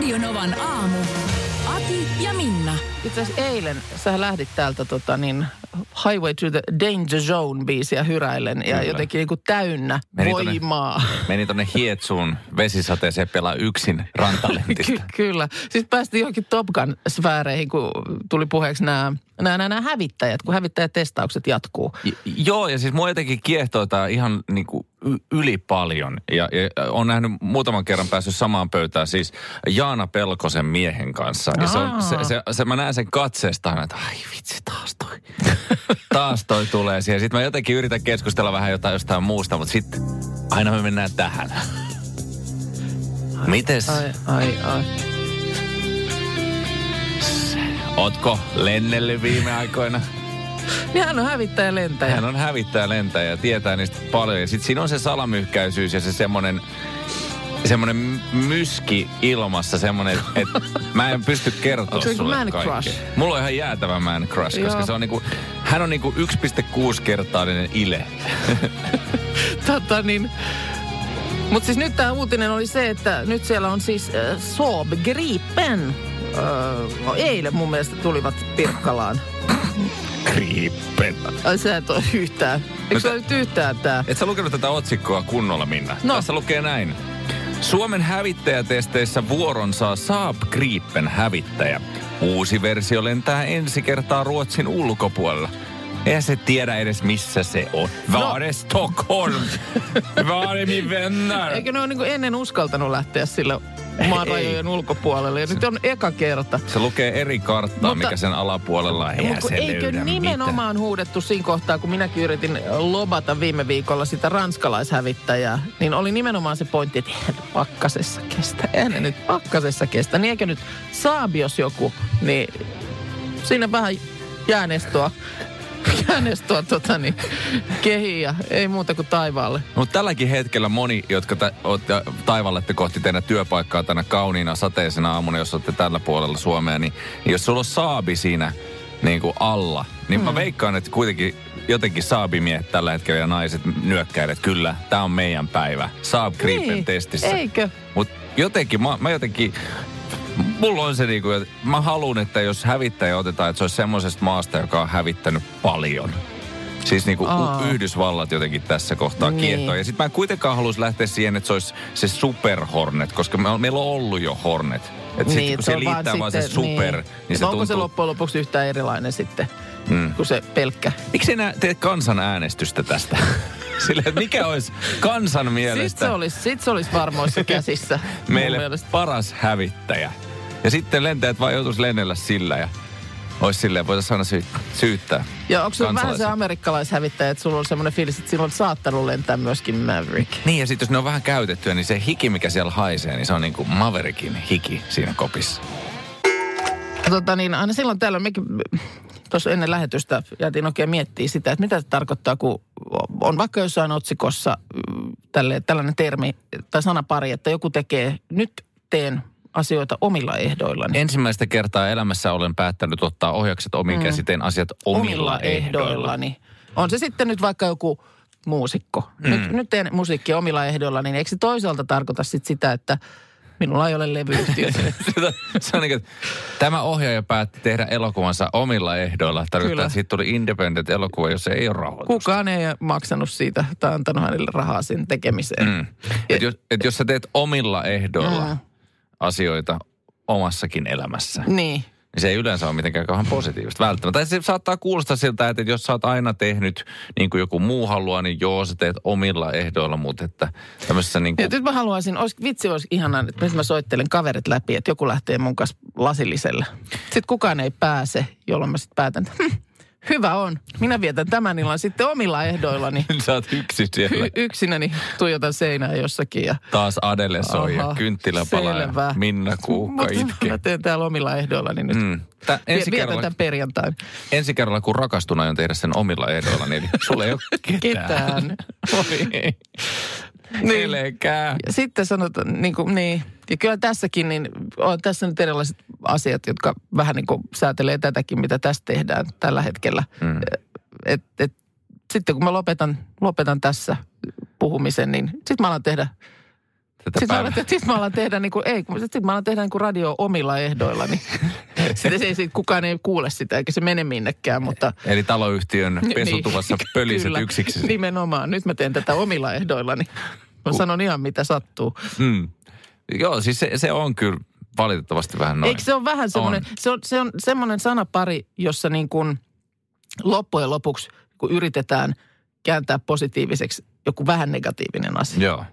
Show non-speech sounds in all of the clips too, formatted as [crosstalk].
Radionovan aamu. Ati ja Minna. Itse asiassa eilen sä lähdit täältä tota niin, Highway to the Danger Zone biisiä hyräillen ja Kyllä. jotenkin niin kuin täynnä Meni tonne- voimaa. Meni tonne Hietsuun vesisateeseen pelaa yksin rantalentistä. [laughs] Ky- kyllä. Siis päästiin johonkin Top Gun-sfääreihin, kun tuli puheeksi nämä, nämä, nämä, nämä hävittäjät, kun hävittäjätestaukset jatkuu. J- joo, ja siis mua jotenkin kiehtoo tää ihan niinku y- yli paljon. Ja, ja on nähnyt muutaman kerran päässyt samaan pöytään siis Jaana Pelkosen miehen kanssa. Ja se on, se, se, se, mä näen sen katseesta aina, että ai vitsi, taas toi. [laughs] taas toi tulee siihen. Sitten mä jotenkin yritän keskustella vähän jotain jostain muusta, mutta sitten aina me mennään tähän. Mites? Ai, ai, ai. Ootko lennellyt viime aikoina? Niin hän on hävittäjä lentäjä. Hän on hävittäjä lentäjä ja tietää niistä paljon. Ja sitten siinä on se salamyhkäisyys ja se semmoinen semmoinen myski ilmassa, semmoinen, että et mä en pysty kertoa se sulle man kaikkea. crush? Mulla on ihan jäätävä man crush, koska Joo. se on niinku, hän on niinku 1,6-kertainen ile. [laughs] Tota niin. Mutta siis nyt tämä uutinen oli se, että nyt siellä on siis äh, Saab Gripen. Äh, no eilen mun mielestä tulivat Pirkkalaan. Kriippen. Sä et ole yhtään. Eikö No se nyt yhtään tää? Et sä lukenut tätä otsikkoa kunnolla, Minna? No. Tässä lukee näin. Suomen hävittäjätesteissä vuoron saa Saab Gripen hävittäjä. Uusi versio lentää ensi kertaa Ruotsin ulkopuolella. Eihän se tiedä edes missä se on. Var är Stockholm? [laughs] Var är min vänner? Eikö ne ole niin ennen uskaltanut lähteä sille maan rajojen ulkopuolelle? Ja nyt on eka kerta. Se lukee eri karttaa, Mutta- mikä sen alapuolella on. Eihän se eikö nimenomaan huudettu siinä kohtaa, kun minäkin yritin lobata viime viikolla sitä ranskalaishävittäjää, niin oli nimenomaan se pointti, että eihän pakkasessa kestä, eihän nyt pakkasessa kestä. Niin eikö nyt Saab, jos joku, niin siinä vähän jäänestoa, jäänestoa tota niin, kehiin ja ei muuta kuin taivaalle. Mutta tälläkin hetkellä moni, jotka ta- olette taivallette kohti teidän työpaikkaa tänä kauniina sateisena aamuna, jos olette tällä puolella Suomea, niin, niin jos sulla on saabi siinä niin kuin alla, niin mm. mä veikkaan, että kuitenkin jotenkin saabimiehet tällä hetkellä ja naiset nyökkäilet, kyllä, tämä on meidän päivä. Saab Gripen Niin, testissä. eikö? Mutta jotenkin, mä, mä jotenkin, mulla on se niinku, että mä haluan, että jos hävittäjä otetaan, että se olisi semmoisesta maasta, joka on hävittänyt paljon. Siis niinku. U- Yhdysvallat jotenkin tässä kohtaa Niin. kiehtoo. Ja sitten mä en kuitenkaan haluaisi lähteä siihen, että se olisi se Super Hornet, koska me, meillä on ollut jo Hornet. Että Niin, sit, kun se se liittää vaan se sitten- Super, niin, niin se onko tuntuu... se loppujen lopuksi yhtään erilainen sitten Mm. kuin se pelkkä? Miksi enää teet kansanäänestystä tästä? [laughs] [laughs] Sillä, että mikä olisi kansan mielestä... Sitten se olisi, sit se olisi varmoissa käsissä. [laughs] meille paras hävittäjä. Ja sitten lentäjät vaan joutuisi lennellä sillä ja olisi silleen, voitaisiin aina syy- syyttää. Ja onko se vähän se amerikkalaishävittäjä, että sulla on semmoinen fiilis, että silloin on saattanut lentää myöskin Maverick? Niin ja sitten jos ne on vähän käytettyä, niin se hiki, mikä siellä haisee, niin se on niin kuin Maverickin hiki siinä kopissa. Tota niin, aina silloin tällöin mekin tuossa ennen lähetystä jäätiin oikein miettiä sitä, että mitä se tarkoittaa, kun on vaikka jossain otsikossa mm, tälle, tällainen termi tai sanapari, että joku tekee, nyt teen asioita omilla ehdoillani. Ensimmäistä kertaa elämässä olen päättänyt ottaa ohjakset omiin mm. käsiteen asiat omilla, ehdoillani. On se sitten nyt vaikka joku muusikko. Mm. Nyt, nyt teen musiikkia omilla ehdoillani, niin eikö se toisaalta tarkoita sit sitä, että minulla ei ole levyyhtiötä? [laughs] Se on niin kuin, tämä ohjaaja päätti tehdä elokuvansa omilla ehdoilla. Tarkoittaa, Kyllä. että siitä tuli independent elokuva, jossa ei ole rahoitusta. Kukaan ei ole maksanut siitä tai antanut hänelle rahaa sen tekemiseen. Mm. Et jos, et jos sä teet omilla ehdoilla mm. asioita omassakin elämässä, Niin. Niin se ei yleensä ole mitenkään kauhean positiivista välttämättä. Tai se saattaa kuulostaa siltä, että jos sä oot aina tehnyt niin kuin joku muu haluaa, niin joo, sä teet omilla ehdoilla, mutta että tämmöisessä niin kuin, nyt mä haluaisin, olisi, vitsi olisi ihanaa, että nyt mä soittelen kaverit läpi, että joku lähtee mun kanssa lasilliselle. Sitten kukaan ei pääse, jolloin mä sitten päätän, että [laughs] hm, Hyvä on. Minä vietän tämän illan sitten omilla ehdoillani. [laughs] Sä oot yksi siellä. Y- yksinäni tuijotan seinää jossakin ja Taas Adele soi ja Aha, kynttilä palaa ja. Minna Kuukka itkee. Mä teen täällä omilla ehdoillani nyt. Mm. Tää, ensi, Vietän kerralla, tämän perjantain. ensi kerralla, kun rakastun, aion tehdä sen omilla ehdoilla, niin sulla ei ole [laughs] ketään. Ketään. Oi. [laughs] Niin. Elekää. Ja sitten sanotaan, niin, kuin, niin. Ja kyllä tässäkin, niin on tässä nyt erilaiset asiat, jotka vähän niin kuin säätelee tätäkin, mitä tässä tehdään tällä hetkellä. Mm. Et, et, sitten kun mä lopetan, lopetan tässä puhumisen, niin sitten mä alan tehdä Sitten mä, alan, sit mä alan tehdä niin kuin, ei, sit mä alan tehdä niin kuin radio omilla ehdoilla, [laughs] niin sitten se ei, sit kukaan ei kuule sitä, eikä se mene minnekään, mutta... Eli taloyhtiön pesutuvassa Niin, pöliset kyllä, yksiksi. Nimenomaan, nyt mä teen tätä omilla ehdoillani. Mä sanon ihan mitä sattuu. Mm. Joo, siis se, se on kyllä valitettavasti vähän noin. Eikö se ole vähän semmoinen, On. se on, se on semmoinen sanapari, jossa niin kuin loppujen lopuksi, kun yritetään kääntää positiiviseksi joku vähän negatiivinen asia. Joo.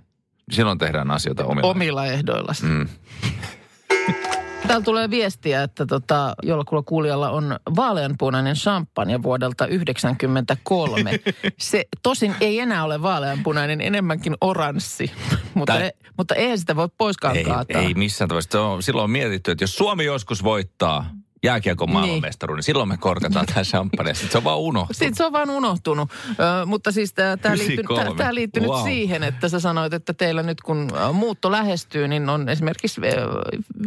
Silloin tehdään asioita omilla. Omilla ehdoilla. Mm. Täällä tulee viestiä, että tota, jollakulla kuulijalla on vaaleanpunainen champagne vuodelta 1993. [laughs] Se tosin ei enää ole vaaleanpunainen, enemmänkin oranssi. [laughs] mutta, Tää- e, mutta eihän sitä voi poiskaan Ei, kaataa. ei missään on, silloin on mietitty, että jos Suomi joskus voittaa jääkiekon maailmanmestaruuden, niin silloin me korkataan tämä champagne. Sitten se on vaan unohtunut. Sitten se on vaan unohtunut. Ö, mutta siis tämä liittyy, tää, 93. tää liittyy nyt Wow. siihen, että sä sanoit, että teillä nyt kun muutto lähestyy, niin on esimerkiksi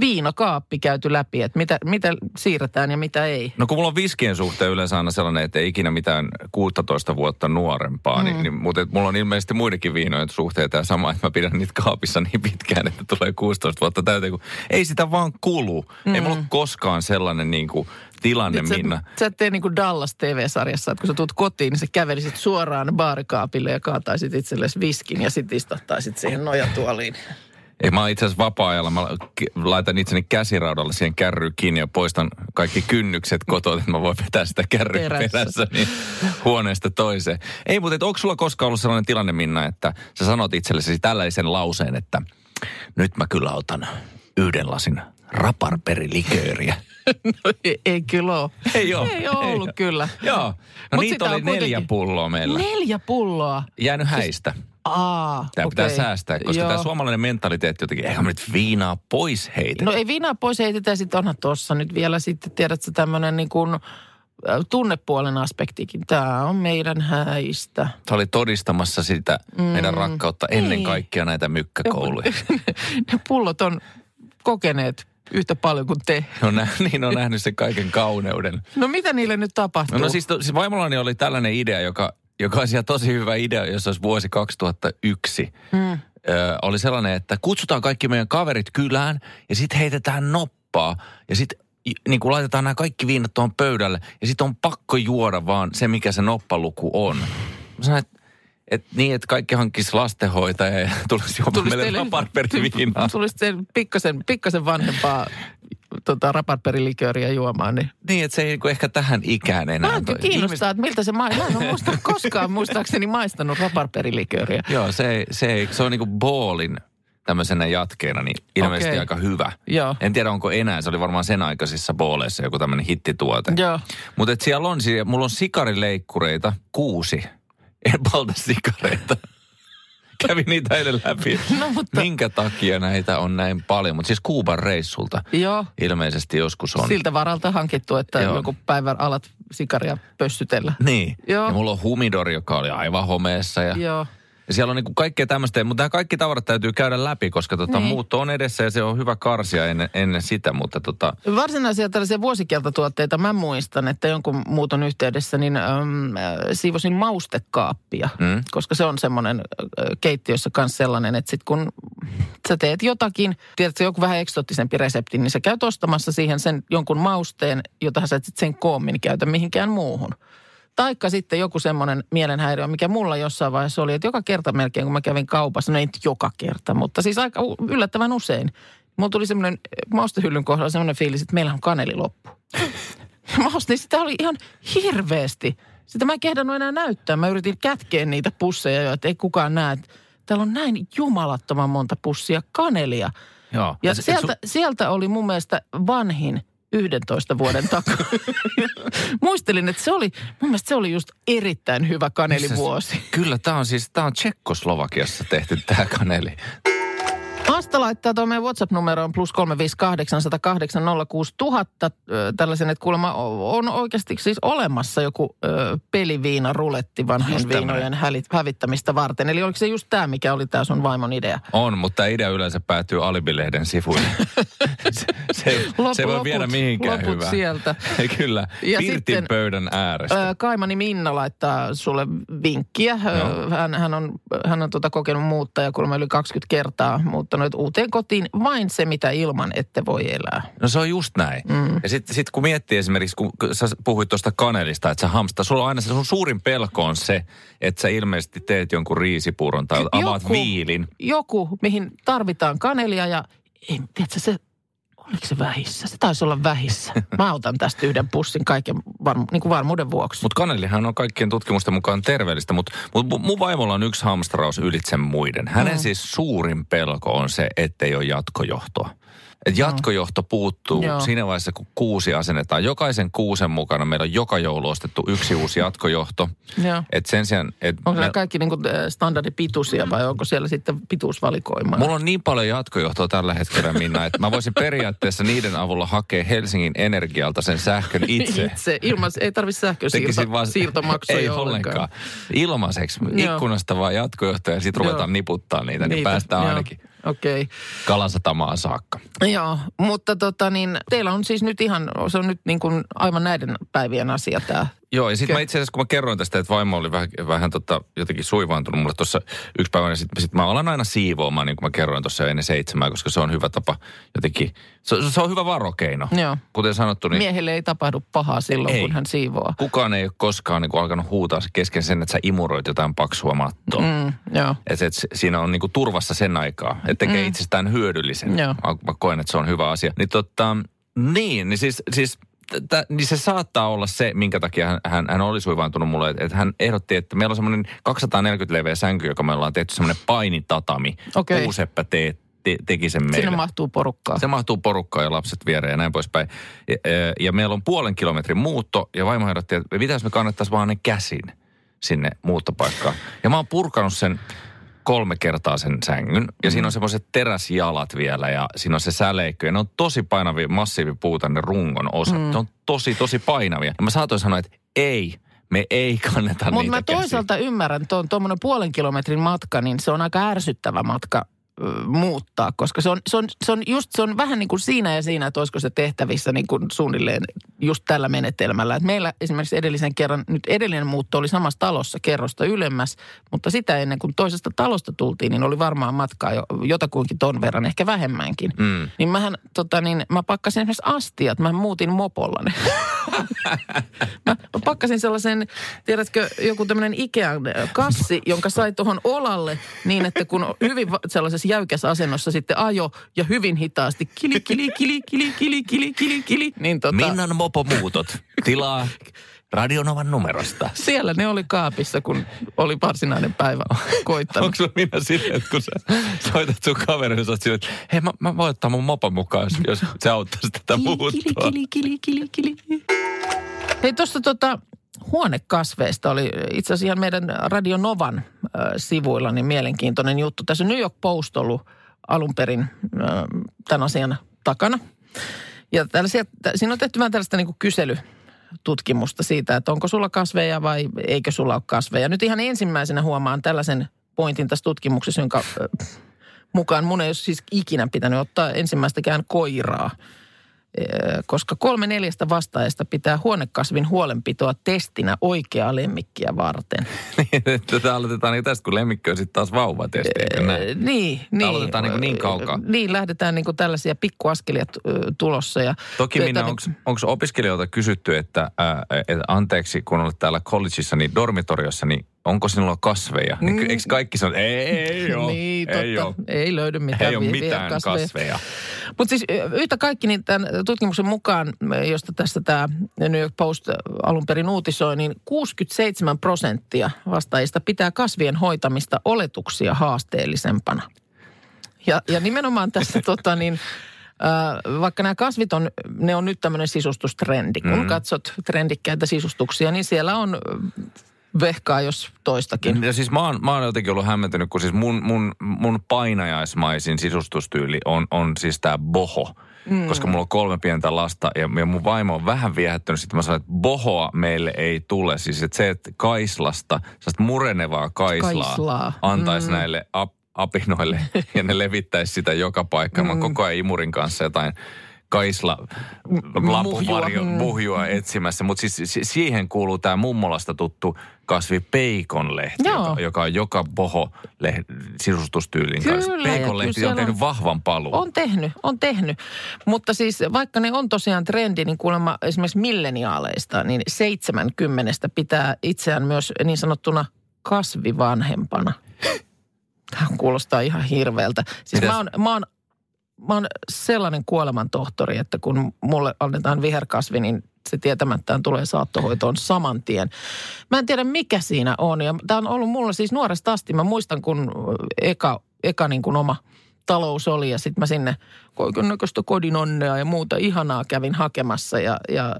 viinakaappi käyty läpi, että mitä, mitä siirretään ja mitä ei. No kun mulla on viskien suhteen yleensä aina sellainen, että ei ikinä mitään 16 vuotta nuorempaa, mm. niin, niin, mutta mulla on ilmeisesti muidenkin viinojen suhteita ja sama, että mä pidän niitä kaapissa niin pitkään, että tulee 16 vuotta täyteen, kun ei sitä vaan kulu. Mm. Ei mulla ole koskaan sellainen niin kuin tilanne, Nyt sä, Minna. sä et tee niin kuin Dallas TV-sarjassa, että kun sä tulet kotiin, niin sä kävelisit suoraan baarikaapille ja kaataisit itsellesi viskin ja sitten istuttaisit siihen nojatuoliin. Ei, mä oon itse asiassa vapaa-ajalla, mä laitan itseni käsiraudalle siihen kärryyn kiinni ja poistan kaikki kynnykset kotoa, että mä voin vetää sitä kärryä Perässä. perässä, niin huoneesta toiseen. Ei, mutta onko sulla koskaan ollut sellainen tilanne, Minna, että sä sanot itsellesi tällaisen lauseen, että nyt mä kyllä otan yhden lasin raparperilikööriä. [laughs] No, ei, ei kyllä ole. Ei oo. Ei ole ollut Ei. kyllä. Joo, no Mut niitä oli kuitenkin- neljä pulloa meillä. Neljä pulloa. Jäänyt häistä. Aa, Tämä okei. pitää säästää, koska Joo. tämä suomalainen mentaliteetti jotenkin, eihän me nyt viinaa pois heitetä. No ei viinaa pois heitetä, sitten onhan tuossa nyt vielä sitten, tiedätkö, tämmöinen niin kuin tunnepuolen aspektikin. Tämä on meidän häistä. Sä oli todistamassa sitä mm. meidän rakkautta ennen Niin. kaikkea näitä mykkäkouluja. [laughs] ne pullot on kokeneet yhtä paljon kuin te. No nä, [laughs] niin on nähnyt sen kaiken kauneuden. No mitä niille nyt tapahtuu? No, no siis, to, siis vaimollani oli tällainen idea, joka, joka olisi ihan tosi hyvä idea, jos olisi vuosi 2001. Hmm. Ö, oli sellainen, että kutsutaan kaikki meidän kaverit kylään ja sitten heitetään noppaa. Ja sitten niin kuin laitetaan nämä kaikki viinat tuohon pöydälle ja sitten on pakko juoda vaan se, mikä se noppaluku on. Mä sanoin, että et niin, että kaikki hankkisi lastenhoitaja ja [laughs] tulisi juomaan meille raparperiviinaa. [laughs] Tulisi teille pikkasen, pikkasen vanhempaa tota, raparperilikööriä juomaan. Niin. Niin, että se ei niinku ehkä tähän ikään enää. Vähän toi- kiinnostaa, että miltä se maistuu. Mä en muista, [laughs] koskaan muistaakseni maistanut raparperilikööriä. Joo, se, se, se on niinku boolin tämmöisenä jatkeena, niin ilmeisesti Okei. aika hyvä. Joo. En tiedä, onko enää. Se oli varmaan sen aikaisissa booleissa joku tämmöinen hittituote. Joo. Mutta siellä on, siellä, mulla on sikarileikkureita kuusi. En polta sikareita. [laughs] Kävin niitä eilen läpi. [laughs] No, mutta- Minkä takia näitä on näin paljon? Mutta siis Kuuban reissulta Joo. ilmeisesti joskus on. Siltä varalta hankittu, että Joo. joku päivän alat sikaria pössytellä. Niin. Joo. Ja mulla on humidori, joka oli aivan homeessa. Ja Joo. Ja siellä on niinku kaikkea tämmöistä, mutta nämä kaikki tavarat täytyy käydä läpi, koska tota, Niin. muutto on edessä ja se on hyvä karsia ennen, ennen sitä, mutta tota, Varsinaisia tällaisia vuosikieltotuotteita mä muistan, että jonkun muuton yhteydessä niin äm, äh, siivosin maustekaappia, Mm. koska se on semmoinen äh, keittiössä myös sellainen, että sit kun sä teet jotakin, tiedätkö joku vähän eksoottisempi resepti, niin sä käyt ostamassa siihen sen jonkun mausteen, jota sä et sit sen koommin käytä mihinkään muuhun. Taikka sitten joku semmoinen mielenhäiriö, mikä mulla jossain vaiheessa oli, että joka kerta melkein, kun mä kävin kaupassa, no ei nyt joka kerta, mutta siis aika yllättävän usein. Mulla tuli semmoinen maustehyllyn kohdalla semmoinen fiilis, että meillä on kaneli loppu. [laughs] Mä ostin sitä oli ihan hirveästi. Sitä mä en kehdannut enää näyttää. Mä yritin kätkeä niitä pusseja jo, että ei kukaan näe. että Täällä on näin jumalattoman monta pussia kanelia. joo. Ja sieltä, sieltä oli mun mielestä vanhin 11 vuoden takaa. [laughs] Muistelin, että se oli, mun mielestä se oli just erittäin hyvä kanelivuosi. Kyllä, tämä on siis, tämä on Tsekkoslovakiassa tehty tämä kaneli. Asta laittaa tuo meidän WhatsApp-numeroon plus 358 tällaisen, että kuulemma on oikeasti siis olemassa joku ö, peliviina ruletti vanhojen viinojen häli, hävittämistä varten. Eli oliko se just tämä, mikä oli tämä sun vaimon idea? On, mutta idea yleensä päätyy Alibilehden sivuille. [laughs] se, se, ei- Lop- se voi loput- viedä mihinkään loput hyvää. sieltä. [laughs] Kyllä, Ja Pirtin sitten- pöydän äärestä. Kaimani Minna laittaa sulle vinkkiä. Joo. Hän, hän on, hän on tota kokenut muuttaa kuulemma yli 20 kertaa muuttanut uuteen kotiin vain se, mitä ilman ette voi elää. No se on just näin. Mm. Ja sitten sit kun miettii esimerkiksi, kun sä puhuit tuosta kanelista, että sä hamstaa, sulla on aina se sun suurin pelko on se, että sä ilmeisesti teet jonkun riisipuuron tai avaat Joku- viilin. Joku, mihin tarvitaan kanelia ja ei, tiedätkö, se, oliko se vähissä? Se taisi olla vähissä. Mä otan tästä yhden pussin kaiken varmu, niin kuin varmuuden vuoksi. Mutta kanelihan on kaikkien tutkimusten mukaan terveellistä, mutta mut mu- mun vaimolla on yksi hamstraus ylitse muiden. Hänen Mm. siis suurin pelko on se, ettei ole jatkojohtoa. Et jatkojohto puuttuu. Joo. siinä vaiheessa, kun kuusi asennetaan. Jokaisen kuusen mukana meillä on joka joulu ostettu yksi uusi jatkojohto. Joo. Et sen sijaan, et Onko me- nämä kaikki niin kuin, standardipituisia vai onko siellä sitten pituusvalikoimaa? Mulla on niin paljon jatkojohtoa tällä hetkellä, Minna, että mä voisin periaatteessa niiden avulla hakea Helsingin Energialta sen sähkön itse. Itse, ilman, ei tarvitse sähkösiirto, Tekisin vaan- siirtomaksuja Ei ollenkaan. ollenkaan. Ilmaiseksi. Joo. Ikkunasta vaan jatkojohtoja ja sitten ruvetaan niputtaa niitä, niin Niitä, päästään joo. ainakin Okei. Kalasatamaan saakka. Joo, mutta tota niin, teillä on siis nyt ihan, se on nyt niin kuin aivan näiden päivien asia tämä. Joo, ja sitten mä itse asiassa, kun mä kerroin tästä, että vaimo oli vähän, vähän tota, jotenkin suivaantunut mulle tuossa yksi päivä, niin sitten sit mä alan aina siivoamaan, niin kuin mä kerroin tuossa ennen seitsemää, koska se on hyvä tapa jotenkin, se, se on hyvä varokeino. Joo. Kuten sanottu, niin Miehelle ei tapahdu pahaa silloin, Ei. kun hän siivoaa. kukaan ei ole koskaan niin kuin alkanut huutaa kesken sen, että sä imuroit jotain paksua mattoa. Mm. Joo. Että et, siinä on niinku turvassa sen aikaa, että tekee mm. itsestään hyödyllisen. Joo. Mä, mä koen, että se on hyvä asia. Niin, tota, niin, niin siis, siis niin se saattaa olla se, minkä takia hän, hän, hän oli suivaantunut mulle. Että, hän ehdotti, että meillä on semmoinen 240 leveä sänky, joka me ollaan tehty semmoinen painitatami. Okei. Uuseppä te, te, teki sen meille. Sinne mahtuu porukkaa. Se mahtuu porukkaan ja lapset viereen ja näin poispäin. Ja, ja- ja meillä on puolen kilometrin muutto ja vaimo ehdotti, että mitä jos me kannattaisiin vaan ne käsin sinne muuttopaikkaan. Ja mä oon purkanut sen kolme kertaa sen sängyn. Ja siinä on semmoiset teräsjalat vielä ja siinä on se säleikkö. Ja ne on tosi painavia, massiivipuuta ne rungon osat. Mm. Ne on tosi, tosi painavia. Ja mä saatoin sanoa, että ei, me ei kanneta Mutta niitä mä käsin. toisaalta ymmärrän, että tuommoinen puolen kilometrin matka, niin se on aika ärsyttävä matka muuttaa, koska se on, se, on, se on just se on vähän niin kuin siinä ja siinä, että olisiko se tehtävissä niin kuin suunnilleen just tällä menetelmällä. Et meillä esimerkiksi edellisen kerran, nyt edellinen muutto oli samassa talossa kerrosta ylemmäs, mutta sitä ennen kuin toisesta talosta tultiin, niin oli varmaan matkaa jo, jotakuinkin ton verran, ehkä vähemmänkin. Mm. Niin mähän, tota niin, mä pakkasin esimerkiksi astiat, mä muutin mopolla ne. [laughs] mä, mä pakkasin sellaisen, tiedätkö, joku tämmöinen Ikean kassi, jonka sai tuohon olalle niin, että kun hyvin sellaisessa jäykässä asennossa sitten ajo ja hyvin hitaasti kili, kili, kili, kili, kili, kili, kili, kili. Niin tota... Minnan mopomuutot. Tilaa Radionovan numerosta. Siellä ne oli kaapissa, kun oli varsinainen päivä koittanut. Onko sinulla minä silleen, että kun sä soitat sun kaverin, sä oot että hei mä, mä voin ottaa mun mopan mukaan, jos, se auttaisi tätä muuttoa. Kili, kili, kili, kili, kili. Hei tuosta tota, huonekasveista oli itse asiassa ihan meidän Radio Novan sivuilla niin mielenkiintoinen juttu. Tässä New York Post ollut alun perin tämän asian takana. Ja tällaisia, tä- siinä on tehty vähän tällaista niin kuin kyselytutkimusta siitä, että onko sulla kasveja vai eikö sulla ole kasveja. Nyt ihan ensimmäisenä huomaan tällaisen pointin tässä tutkimuksessa, jonka mukaan mun ei ole siis ikinä pitänyt ottaa ensimmäistäkään koiraa koska kolme neljästä vastaajasta pitää huonekasvin huolenpitoa testinä oikeaa lemmikkiä varten. [laughs] Niin, Tätä aloitetaan niin tästä, kun lemmikki on sitten taas vauvatesti, eikö näin? Niin, niin. aloitetaan niin niin kaukaa. Niin, lähdetään niin kuin tällaisia pikkuaskelia tulossa. Ja Toki minä, niin- onko opiskelijoilta kysytty, että, ää, että anteeksi, kun olet täällä collegeissa, niin dormitoriossa, niin onko sinulla kasveja? Niin, ky- eikö kaikki sanoo, että ei, ei ole, [laughs] niin, ei totta. ole. Ei löydy mitään Ei ole mitään kasveja. kasveja. Mutta siis yhtä kaikki niin tämän tutkimuksen mukaan, josta tässä tämä New York Post alun perin uutisoi, niin 67 prosenttia vastaajista pitää kasvien hoitamista oletuksia haasteellisempana. Ja, ja nimenomaan tässä [laughs] tota niin, vaikka nämä kasvit on, ne on nyt tämmöinen sisustustrendi. Kun Mm. katsot trendikkäitä sisustuksia, niin siellä on vehkaa jos toistakin. Ja siis mä oon, mä oon jotenkin ollut hämmentynyt, kun siis mun, mun, mun painajaismaisin sisustustyyli on, on siis tää boho. Mm. Koska mulla on kolme pientä lasta ja, ja mun vaimo on vähän viehättynyt. Sitten mä sanoin, että bohoa meille ei tule. Siis että se, että kaislasta, sellaista murenevaa kaislaa, Kaislaa. antaisi mm. näille ap, apinoille [laughs] ja ne levittäisi sitä joka paikkaan. Mä oon koko ajan imurin kanssa jotain kaisla lapuvarjo, Muhjua, mm. muhjua etsimässä. Mutta siis si- siihen kuuluu tämä mummolasta tuttu kasvi peikonlehti, joka, joka on joka boho sisustustyylin kanssa. Kyllä, ja Peikonlehti on tehnyt on- vahvan paluun. On tehnyt, on tehnyt. Mutta siis vaikka ne on tosiaan trendi, niin kuulemma esimerkiksi milleniaaleista, niin 70 pitää itseään myös niin sanottuna kasvivanhempana. Tämä kuulostaa ihan hirveältä. Siis Mitäs? mä oon, mä, oon, mä oon sellainen kuolemantohtori, että kun mulle annetaan viherkasvi, niin se tietämättään tulee saattohoitoon saman tien. Mä en tiedä, mikä siinä on. Ja tämä on ollut mulla siis nuoresta asti. Mä muistan, kun eka, eka niin kuin oma talous oli ja sitten mä sinne kaikennäköistä kodin onnea ja muuta ihanaa kävin hakemassa. Ja, ja äh,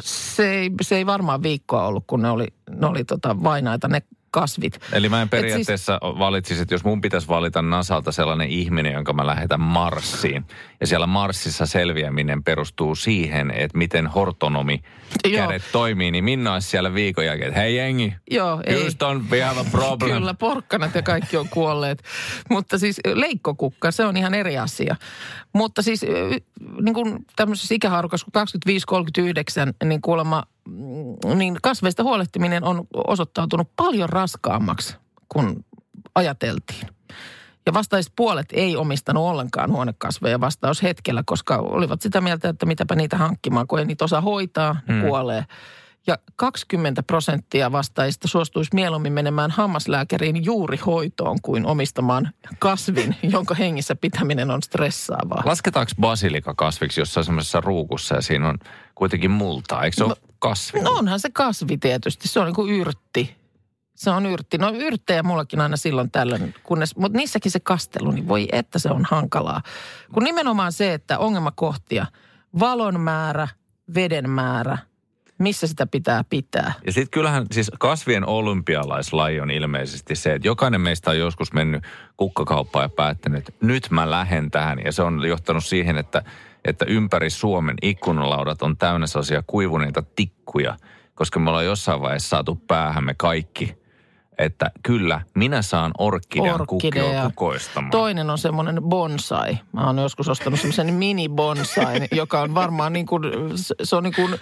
se, ei, se ei varmaan viikkoa ollut, kun ne oli, ne oli tota vainaita ne kasvit. Eli mä en Et periaatteessa siis... valitsisi, että jos mun pitäisi valita Nasalta sellainen ihminen, jonka mä lähetän Marsiin. Ja siellä Marsissa selviäminen perustuu siihen, että miten hortonomi Joo. kädet toimii. Niin Minna olisi siellä viikon jälkeen, että hei jengi, Joo, ei. We have a problem. Kyllä, porkkanat ja kaikki on kuolleet. Mutta siis leikkokukka, se on ihan eri asia. Mutta siis niin kuin tämmöisessä ikähaarukassa kuin 25-39, niin kuulemma mm, niin kasveista huolehtiminen on osoittautunut paljon raskaammaksi kuin ajateltiin. Ja vastaajista puolet ei omistanut ollenkaan huonekasveja vastaushetkellä, koska olivat sitä mieltä, että mitäpä niitä hankkimaan, kun ei niitä osaa hoitaa, ne Mm. kuolee. Ja 20 prosenttia vastaajista suostuisi mieluummin menemään hammaslääkäriin juuri hoitoon kuin omistamaan kasvin, jonka hengissä pitäminen on stressaavaa. Lasketaanko basilika kasviksi jossain semmoisessa ruukussa ja siinä on kuitenkin multaa? Eikö se ole kasvi? No onhan se kasvi tietysti, se on niin kuin yrtti. Se on yrtti. No yrttejä mullakin aina silloin tällöin, kunnes, mutta niissäkin se kastelu, niin voi että se on hankalaa. Kun nimenomaan se, että ongelmakohtia, valon määrä, veden määrä, missä sitä pitää pitää. Ja sitten kyllähän siis kasvien olympialaislaji on ilmeisesti se, että jokainen meistä on joskus mennyt kukkakauppaan ja päättänyt, että nyt mä lähden tähän. Ja se on johtanut siihen, että, että ympäri Suomen ikkunalaudat on täynnä sellaisia kuivuneita tikkuja, koska me ollaan jossain vaiheessa saatu päähämme kaikki, että kyllä, minä saan orkidean Orkidea. kukkio kukoistamaan. Toinen on semmoinen bonsai. Mä oon joskus ostanut semmoisen mini bonsai, joka on varmaan niin kuin, se on niin kuin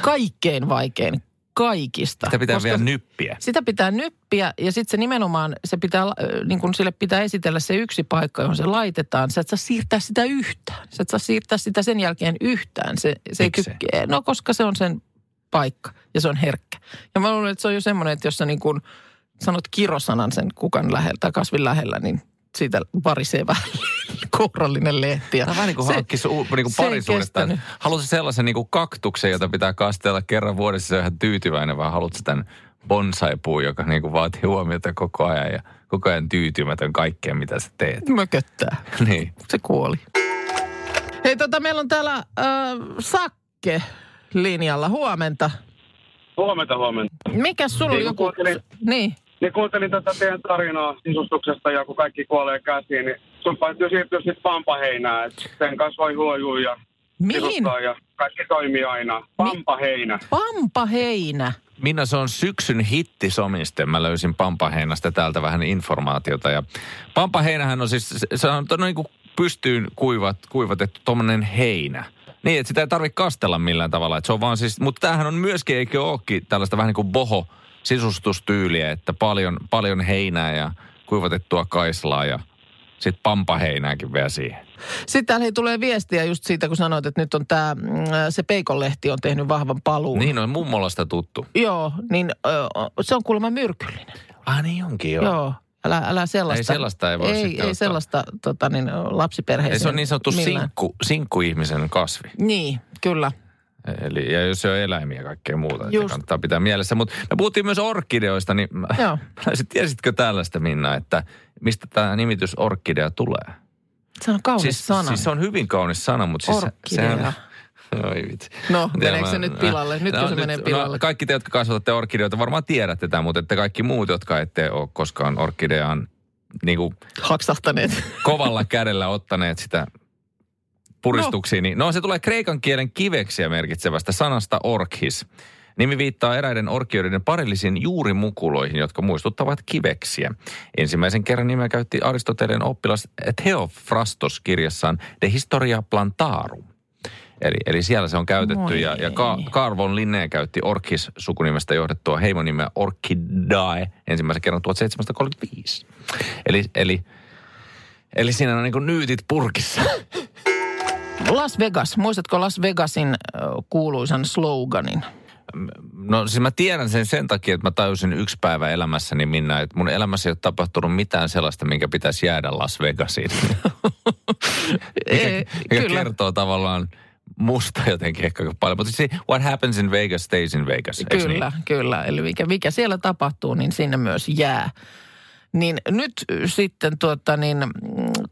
kaikkein vaikein kaikista. Sitä pitää vielä nyppiä. Sitä pitää nyppiä ja sitten se nimenomaan, se pitää, äh, niin kun sille pitää esitellä se yksi paikka, johon se laitetaan. Sä et saa siirtää sitä yhtään. Sä et saa siirtää sitä sen jälkeen yhtään. Se, se ei tykkää. No koska se on sen paikka ja se on herkkä. Ja mä luulen, että se on jo semmoinen, että jos sä niin kun sanot kirosanan sen kukan lähellä tai kasvin lähellä, niin siitä varisee vähän kourallinen lehti. Ja Tämä on vähän niin kuin se- niin kuin se kestänyt. Haluatko sellaisen niin kuin kaktuksen, jota pitää kastella kerran vuodessa, se on ihan tyytyväinen, vai haluatko tämän bonsai-puu, joka niin kuin vaatii huomiota koko ajan ja koko ajan tyytymätön kaikkeen, mitä sä teet. Mököttää. [laughs] niin. Se kuoli. Hei, tota, meillä on täällä äh, Sakke linjalla. Huomenta. Huomenta, huomenta. Mikäs sulla oli Niin, joku... kuuntelin. Niin. Niin kuuntelin tätä teidän tarinaa sisustuksesta ja kun kaikki kuolee käsiin, niin sun täytyy siirtyä sitten pampaheinään. Et sen kanssa voi huojua ja Mihin? ja kaikki toimii aina. Pampaheinä. Pampaheinä. Minna, se on syksyn hittisomiste. Mä löysin Pampaheinasta täältä vähän informaatiota. Ja Pampaheinähän on siis, se- on niin kuin pystyyn kuivat, kuivatettu tuommoinen heinä. Niin, että sitä ei tarvitse kastella millään tavalla. Että se on vaan siis, mutta tämähän on myöskin, eikö olekin tällaista vähän niin kuin boho sisustustyyliä, että paljon, paljon heinää ja kuivatettua kaislaa ja sitten pampaheinääkin vielä siihen. Sitten täällä tulee viestiä just siitä, kun sanoit, että nyt on tämä, se Peikonlehti on tehnyt vahvan paluun. Niin on mummolasta tuttu. Joo, niin se on kuulemma myrkyllinen. Ah niin onkin joo. Joo. Älä, älä sellaista. Ei sellaista ei voi ei, sitten ei ottaa. sellaista tota, niin, lapsiperheeseen. Ei, se on niin sanottu millään. sinkku, sinkkuihmisen kasvi. Niin, kyllä. Eli, ja jos se on eläimiä ja kaikkea muuta, Just. kannattaa pitää mielessä. Mutta me puhuttiin myös orkideoista, niin Joo. [laughs] tiesitkö tällaista Minna, että mistä tämä nimitys orkidea tulee? Se on kaunis siis, sana. Siis se on hyvin kaunis sana, mutta siis Orkidea. sehän... [laughs] Oi vitsi. No, meneekö se nyt pilalle? Nytkö se menee pilalle? No, kaikki te, jotka kasvatatte orkideoita, varmaan tiedätte tämän, mutta että kaikki muut, jotka ette ole koskaan orkideaan niin kuin Haksahtaneet. kovalla kädellä ottaneet sitä puristuksiin, niin no se tulee kreikan kielen kiveksiä merkitsevästä sanasta orkhis. Nimi viittaa eräiden orkioiden parillisiin juurimukuloihin, jotka muistuttavat kiveksiä. Ensimmäisen kerran nimeä käytti Aristoteleen oppilas Theophrastos kirjassaan De Historia Plantarum. Eli, eli siellä se on käytetty Moi ja, ja. Ka- Carl von Linné käytti Orkis sukunimestä johdettua heimonimeä Orchidae ensimmäisen kerran 1735. Eli, eli, eli siinä on niin nyytit purkissa. Las Vegas. Muistatko Las Vegasin kuuluisan sloganin? No siis mä tiedän sen sen takia, että mä tajusin yksi päivä elämässäni Minna, että mun elämässä ei ole tapahtunut mitään sellaista, minkä pitäisi jäädä Las Vegasiin. [laughs] mikä, Ei, mikä kyllä. kertoo tavallaan musta jotenkin ehkä paljon. Mutta siis what happens in Vegas stays in Vegas, Kyllä, Niin? kyllä. Eli mikä, mikä siellä tapahtuu, niin sinne myös jää. Niin nyt sitten tuota niin, mm,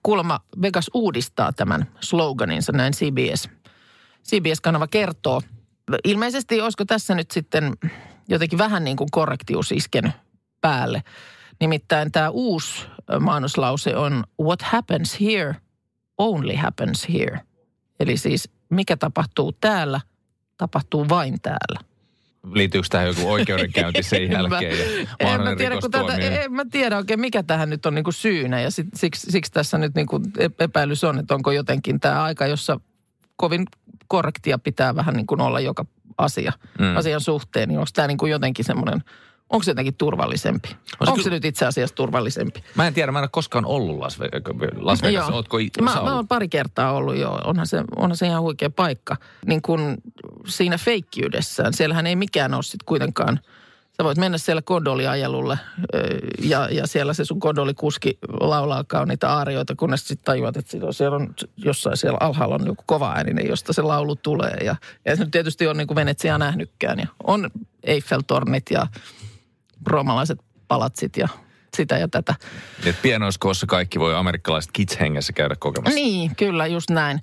kuulemma Vegas uudistaa tämän sloganinsa, näin CBS. CBS-kanava kertoo. Ilmeisesti olisiko tässä nyt sitten jotenkin vähän niin kuin korrektius iskenyt päälle. Nimittäin tämä uusi mainoslause on What happens here only happens here. Eli siis mikä tapahtuu täällä, tapahtuu vain täällä. Liittyykö tähän joku oikeudenkäynti [laughs] sen En mä- jälkeen? ja En mä, tiedä, kun tätä, en mä tiedä oikein, mikä tähän nyt on niinku syynä. Ja sit, siksi, siksi tässä nyt niinku epäilys on, että onko jotenkin tämä aika, jossa kovin korrektia pitää vähän niin kuin olla joka asia, Mm. asian suhteen. Niin onko tämä niin kuin jotenkin semmoinen, onko se jotenkin turvallisempi? se onko se kyllä- nyt itse asiassa turvallisempi? Mä en tiedä, mä en ole koskaan ollut Las, Ve- Las Vegas. Joo. Ootko mä, mä oon pari kertaa ollut jo. Onhan se, onhan se ihan huikea paikka. Niin kun siinä feikkiydessään, siellähän ei mikään ole sitten kuitenkaan. Sä voit mennä siellä kondoliajelulle ö, ja, ja siellä se sun kondolikuski laulaa kauniita aarioita, kunnes sitten tajuat, että siellä on, siellä on jossain siellä alhaalla on joku kova ääninen, josta se laulu tulee. Ja, ja se nyt tietysti on niin kuin Venetsia nähnytkään. Ja on Eiffeltornit ja roomalaiset palatsit ja sitä ja tätä. Et pienoiskoossa kaikki voi amerikkalaiset kids-hengessä käydä kokemassa. Niin, kyllä, just näin.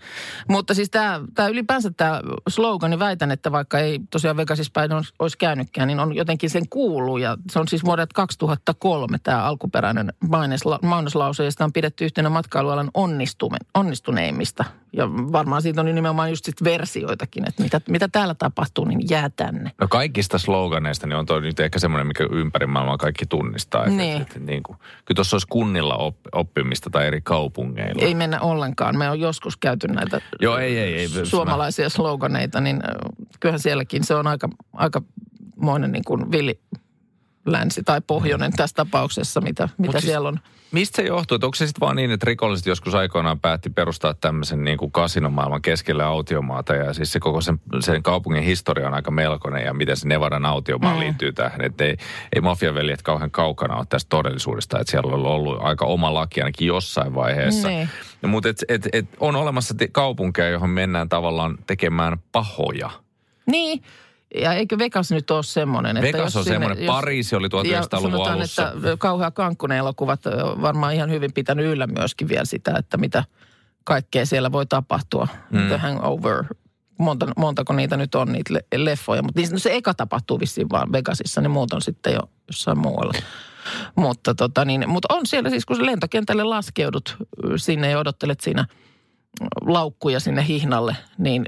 Mutta siis tämä, ylipäänsä tämä slogan, niin väitän, että vaikka ei tosiaan Vegasissa päin olisi- käynytkään, niin on jotenkin sen kuuluu. Ja se on siis vuodelta 2003 tämä alkuperäinen mainosla, mainoslause, ja sitä on pidetty yhtenä matkailualan onnistuneimmista. Ja varmaan siitä on nimenomaan just sit versioitakin, että mitä, mitä täällä tapahtuu, niin jää tänne. No kaikista sloganeista niin on toi nyt ehkä semmoinen, mikä ympäri maailmaa kaikki tunnistaa. Että, Niin. että, että, niin kuin, kyllä tuossa olisi kunnilla op, oppimista tai eri kaupungeilla. Ei mennä ollenkaan. Me on joskus käyty näitä Joo, ei, ei, ei. suomalaisia sloganeita, niin äh, kyllähän sielläkin se on aika, aika moinen niin kuin villi länsi tai pohjoinen tässä tapauksessa, mitä, mitä siis- siellä on. Mistä se johtuu? Että onko se sitten vaan niin, että rikolliset joskus aikoinaan päätti perustaa tämmöisen niin kuin kasinomaailman keskelle autiomaata ja siis se koko sen, sen kaupungin historia on aika melkoinen ja miten se Nevadan autiomaa mm. liittyy tähän. Että ei, ei mafiaveljet kauhean kaukana ole tästä todellisuudesta, että siellä on ollut aika oma laki ainakin jossain vaiheessa. Niin. Mutta et, et, et on olemassa kaupunkeja, johon mennään tavallaan tekemään pahoja. Niin, ja eikö Vegas nyt ole semmoinen? Että Vegas on semmoinen, jos- Pariisi oli ja 1900-luvun sanotaan, alussa. että kauhea Kankkunen elokuvat varmaan ihan hyvin pitänyt yllä myöskin vielä sitä, että mitä kaikkea siellä voi tapahtua. Mm. The Hangover, monta, montako niitä nyt on niitä le- leffoja. Mutta niin, no se eka tapahtuu vissiin vaan Vegasissa, niin muut on sitten jo jossain muualla. Mutta tota niin, mutta on siellä siis, kun lentokentälle laskeudut sinne ja odottelet siinä laukkuja sinne hihnalle, niin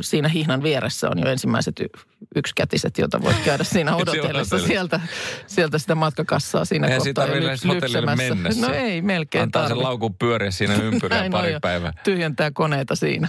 siinä hihnan vieressä on jo ensimmäiset y- yksikätiset, joita voit käydä siinä [laughs] odotellessa sieltä, sieltä sitä matkakassaa siinä Eihän siitä kohtaa. tarvitse lyp- edes hotellille mennä. No ei melkein Antaa sen tarvi. laukun pyöriä siinä [laughs] ympyrää pari päivää. Tyhjentää koneita siinä.